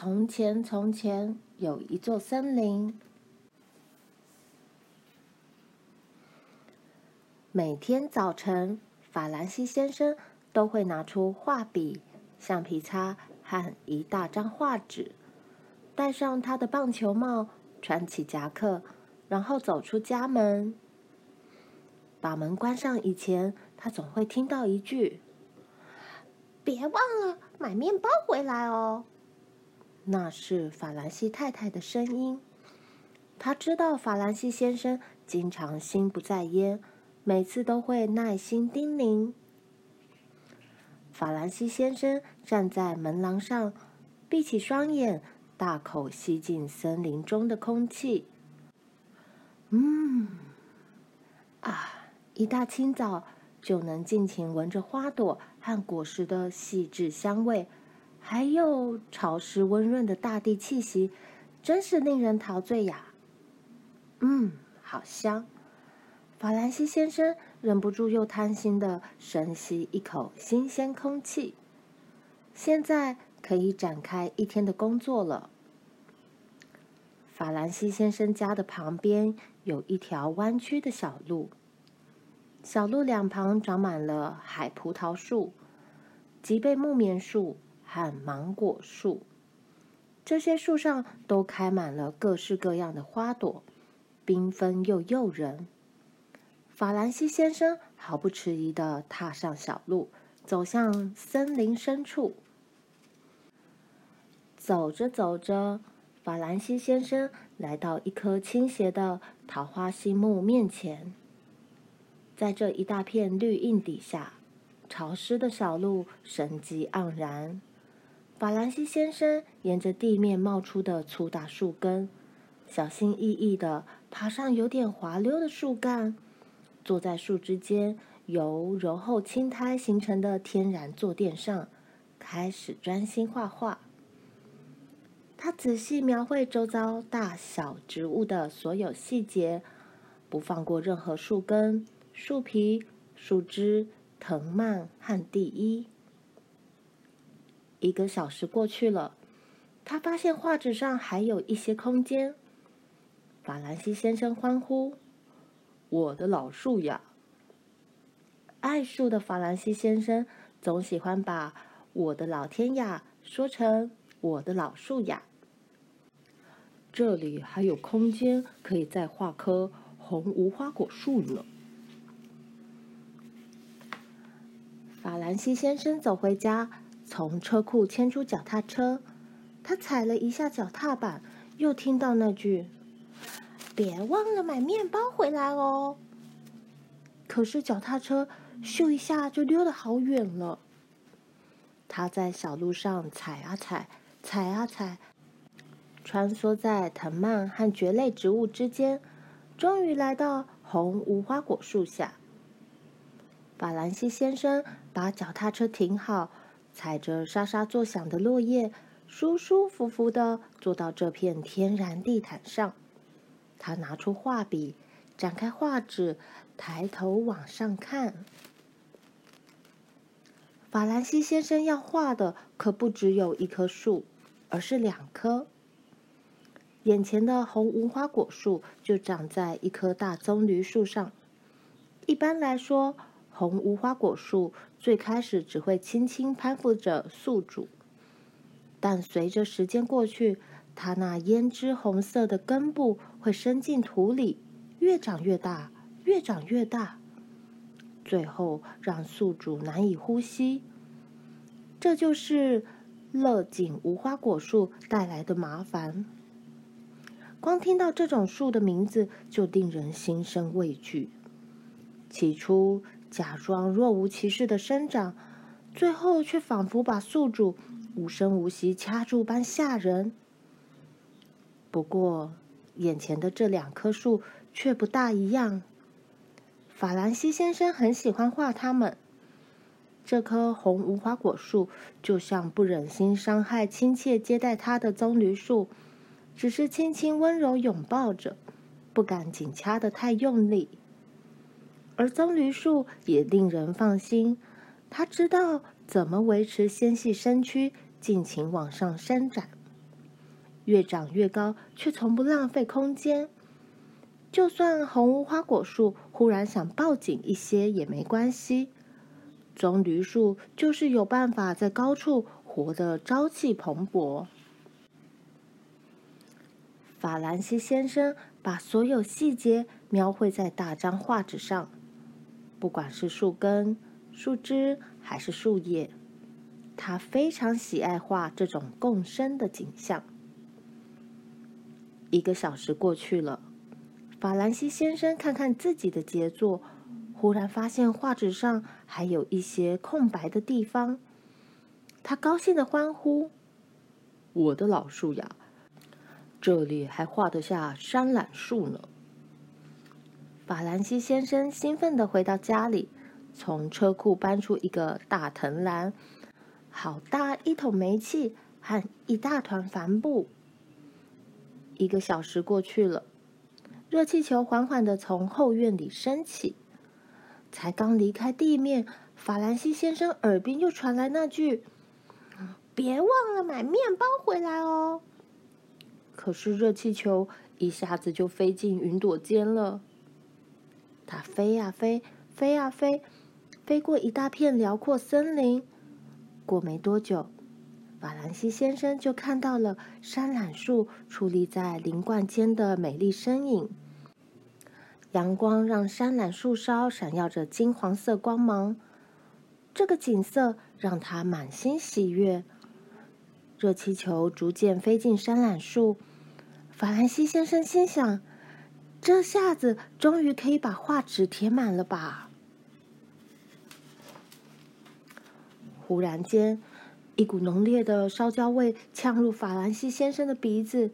从前，从前有一座森林。每天早晨，法兰西先生都会拿出画笔、橡皮擦和一大张画纸，戴上他的棒球帽，穿起夹克，然后走出家门。把门关上以前，他总会听到一句：“别忘了买面包回来哦。”那是法兰西太太的声音。他知道法兰西先生经常心不在焉，每次都会耐心叮咛。法兰西先生站在门廊上，闭起双眼，大口吸进森林中的空气。嗯，啊，一大清早就能尽情闻着花朵和果实的细致香味。还有潮湿温润的大地气息，真是令人陶醉呀！嗯，好香。法兰西先生忍不住又贪心的深吸一口新鲜空气。现在可以展开一天的工作了。法兰西先生家的旁边有一条弯曲的小路，小路两旁长满了海葡萄树、脊背木棉树。和芒果树，这些树上都开满了各式各样的花朵，缤纷又诱人。法兰西先生毫不迟疑地踏上小路，走向森林深处。走着走着，法兰西先生来到一棵倾斜的桃花心木面前，在这一大片绿荫底下，潮湿的小路生机盎然。法兰西先生沿着地面冒出的粗大树根，小心翼翼地爬上有点滑溜的树干，坐在树枝间由柔厚青苔形成的天然坐垫上，开始专心画画。他仔细描绘周遭大小植物的所有细节，不放过任何树根、树皮、树枝、藤蔓和地衣。一个小时过去了，他发现画纸上还有一些空间。法兰西先生欢呼：“我的老树呀！”爱树的法兰西先生总喜欢把“我的老天呀”说成“我的老树呀”。这里还有空间可以再画棵红无花果树呢。法兰西先生走回家。从车库牵出脚踏车，他踩了一下脚踏板，又听到那句：“别忘了买面包回来哦。”可是脚踏车咻一下就溜得好远了。他在小路上踩啊踩，踩啊踩，穿梭在藤蔓和蕨类植物之间，终于来到红无花果树下。法兰西先生把脚踏车停好。踩着沙沙作响的落叶，舒舒服服地坐到这片天然地毯上。他拿出画笔，展开画纸，抬头往上看。法兰西先生要画的可不只有一棵树，而是两棵。眼前的红无花果树就长在一棵大棕榈树上。一般来说，红无花果树最开始只会轻轻攀附着宿主，但随着时间过去，它那胭脂红色的根部会伸进土里，越长越大，越长越大，最后让宿主难以呼吸。这就是勒紧无花果树带来的麻烦。光听到这种树的名字，就令人心生畏惧。起初，假装若无其事的生长，最后却仿佛把宿主无声无息掐住般吓人。不过，眼前的这两棵树却不大一样。法兰西先生很喜欢画它们。这棵红无花果树就像不忍心伤害亲切接待它的棕榈树，只是轻轻温柔拥抱着，不敢紧掐得太用力。而棕榈树也令人放心，它知道怎么维持纤细身躯尽情往上伸展。越长越高，却从不浪费空间。就算红无花果树忽然想抱紧一些也没关系，棕榈树就是有办法在高处活得朝气蓬勃。法兰西先生把所有细节描绘在大张画纸上，不管是树根、树枝还是树叶，他非常喜爱画这种共生的景象。一个小时过去了。法兰西先生看看自己的杰作，忽然发现画纸上还有一些空白的地方。他高兴地欢呼：“我的老树呀，这里还画得下山榄树呢！”法兰西先生兴奋地回到家里，从车库搬出一个大藤篮，好大一桶煤气和一大团帆布。一个小时过去了。热气球缓缓地从后院里升起，才刚离开地面，法兰西先生耳边又传来那句：“别忘了买面包回来哦。”可是热气球一下子就飞进云朵间了。它飞呀飞，飞呀飞，飞过一大片辽阔森林。过没多久，法兰西先生就看到了山榄树矗立在林冠间的美丽身影。阳光让山榄树梢闪耀着金黄色光芒，这个景色让他满心喜悦。热气球逐渐飞进山榄树，法兰西先生心想：这下子终于可以把画纸填满了吧？忽然间，一股浓烈的烧焦味呛入法兰西先生的鼻子，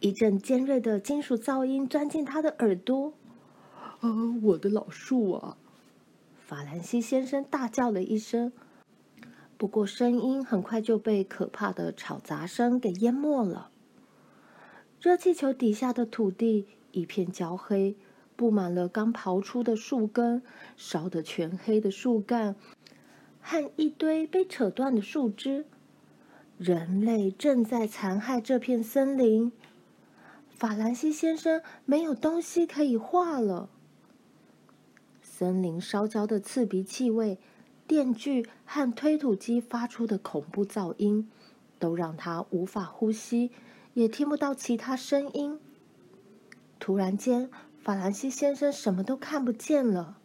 一阵尖锐的金属噪音钻进他的耳朵。“啊，我的老树啊！”法兰西先生大叫了一声，不过声音很快就被可怕的吵杂声给淹没了。热气球底下的土地一片焦黑，布满了刚刨出的树根、烧得全黑的树干。和一堆被扯断的树枝，人类正在残害这片森林。法兰西先生没有东西可以画了。森林烧焦的刺鼻气味、电锯和推土机发出的恐怖噪音，都让他无法呼吸，也听不到其他声音。突然间，法兰西先生什么都看不见了。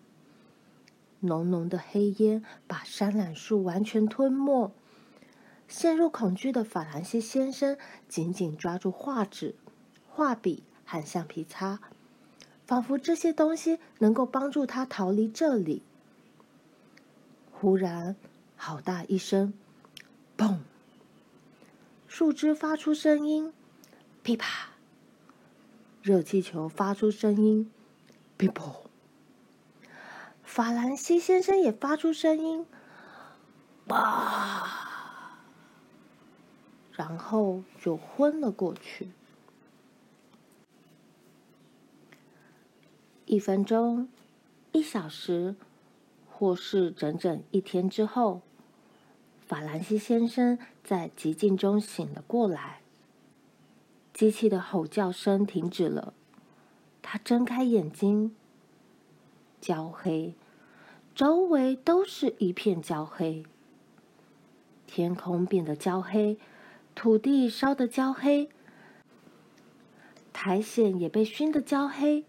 浓浓的黑烟把山榄树完全吞没。陷入恐惧的法兰西先生紧紧抓住画纸、画笔和橡皮擦，仿佛这些东西能够帮助他逃离这里。忽然，好大一声“砰”，树枝发出声音“噼啪”，热气球发出声音“噼啪”。法兰西先生也发出声音，哇！然后就昏了过去。一分钟，一小时，或是整整一天之后，法兰西先生在寂静中醒了过来。机器的吼叫声停止了，他睁开眼睛，焦黑。周围都是一片焦黑，天空变得焦黑，土地烧得焦黑，苔藓也被熏得焦黑，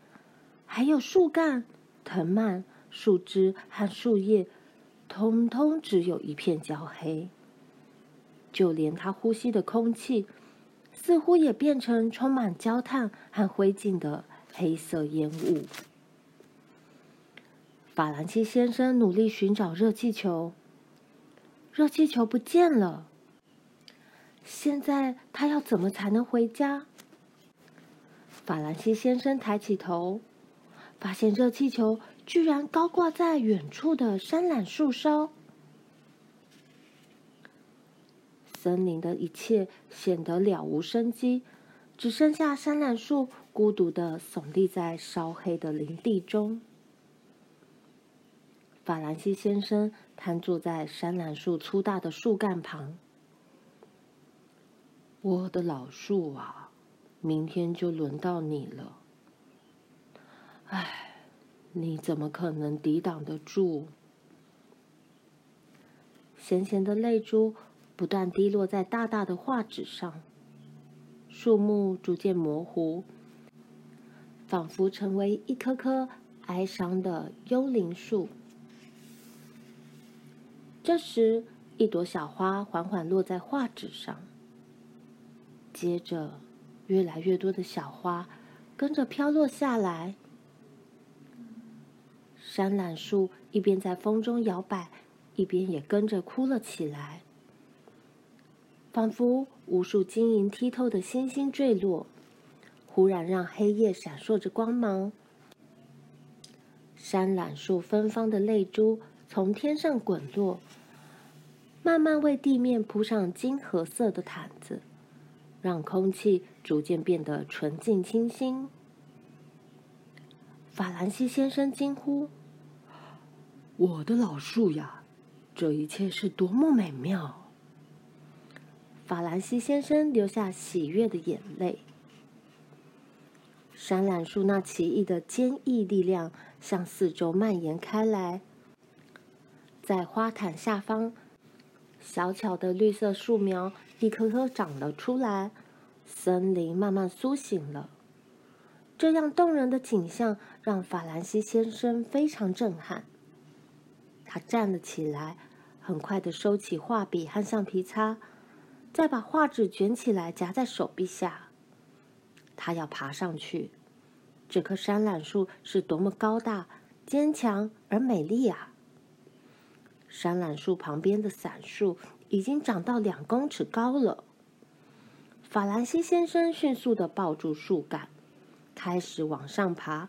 还有树干、藤蔓、树枝和树叶，通通只有一片焦黑。就连他呼吸的空气，似乎也变成充满焦炭和灰烬的黑色烟雾。法兰西先生努力寻找热气球，热气球不见了。现在他要怎么才能回家？法兰西先生抬起头，发现热气球居然高挂在远处的山榄树梢。森林的一切显得了无生机，只剩下山榄树孤独地耸立在烧黑的林地中。法兰西先生瘫坐在山榄树粗大的树干旁。我的老树啊，明天就轮到你了。唉，你怎么可能抵挡得住？咸咸的泪珠不断滴落在大大的画纸上，树木逐渐模糊，仿佛成为一棵棵哀伤的幽灵树。这时，一朵小花缓缓落在画纸上，接着，越来越多的小花跟着飘落下来。山榄树一边在风中摇摆。一边也跟着哭了起来，仿佛无数晶莹剔透的星星坠落，忽然让黑夜闪烁着光芒。山榄树芬芳的泪珠从天上滚落，慢慢为地面铺上金褐色的毯子，让空气逐渐变得纯净清新。法兰西先生惊呼：“我的老树呀！”这一切是多么美妙！法兰西先生流下喜悦的眼泪。山榄树那奇异的坚毅力量向四周蔓延开来，在花毯下方，小巧的绿色树苗一颗颗长了出来，森林慢慢苏醒了。这样动人的景象让法兰西先生非常震撼。他站了起来，很快的收起画笔和橡皮擦，再把画纸卷起来夹在手臂下。他要爬上去。这棵山榄树是多么高大、坚强而美丽啊！山榄树旁边的伞树已经长到两公尺高了。法兰西先生迅速的抱住树干，开始往上爬。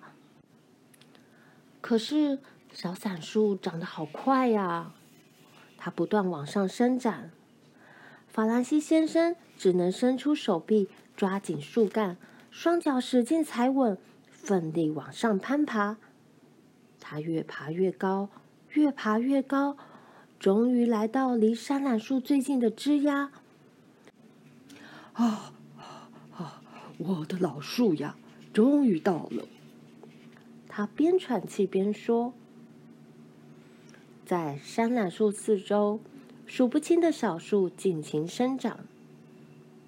可是。小伞树长得好快呀，它不断往上伸展。法兰西先生只能伸出手臂抓紧树干，双脚使劲踩稳，奋力往上攀爬。他越爬越高，越爬越高，终于来到离山榄树最近的枝桠。啊啊！我的老树呀，终于到了。他边喘气边说。在山榄树四周，数不清的小树尽情生长。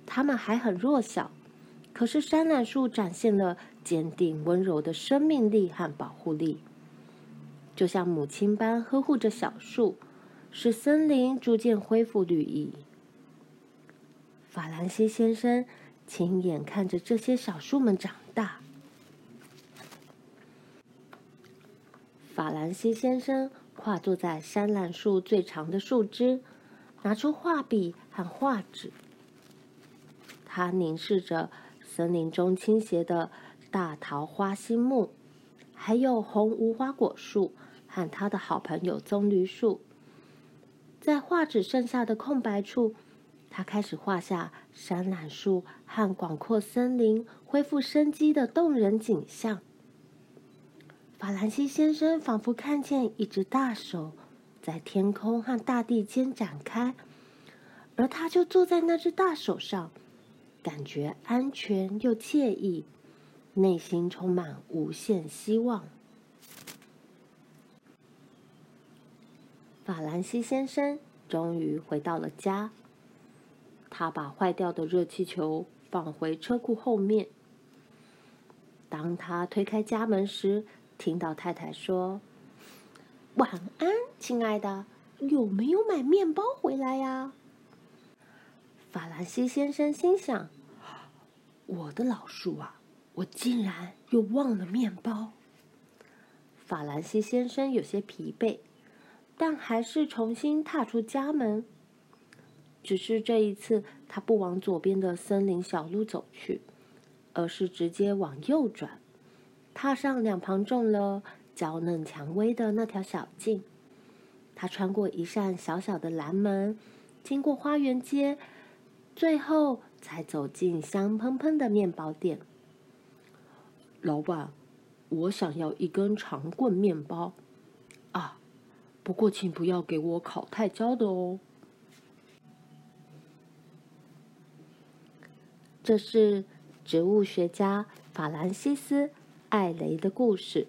它们还很弱小，可是山榄树展现了坚定温柔的生命力和保护力，就像母亲般呵护着小树，使森林逐渐恢复绿意。法兰西先生亲眼看着这些小树们长大。法兰西先生。跨坐在山榄树最长的树枝，拿出画笔和画纸。他凝视着森林中倾斜的大桃花心木，还有红无花果树和他的好朋友棕榈树。在画纸剩下的空白处，他开始画下山榄树和广阔森林恢复生机的动人景象。法兰西先生仿佛看见一只大手在天空和大地间展开，而他就坐在那只大手上，感觉安全又惬意，内心充满无限希望。法兰西先生终于回到了家，他把坏掉的热气球放回车库后面。当他推开家门时，听到太太说：“晚安，亲爱的，有没有买面包回来呀？”法兰西先生心想：“我的老树啊，我竟然又忘了面包。”法兰西先生有些疲惫，但还是重新踏出家门。只是这一次，他不往左边的森林小路走去，而是直接往右转。踏上两旁种了娇嫩蔷薇的那条小径，他穿过一扇小小的蓝门，经过花园街，最后才走进香喷喷的面包店。老板，我想要一根长棍面包，啊，不过请不要给我烤太焦的哦。这是植物学家法兰西斯·艾雷的故事。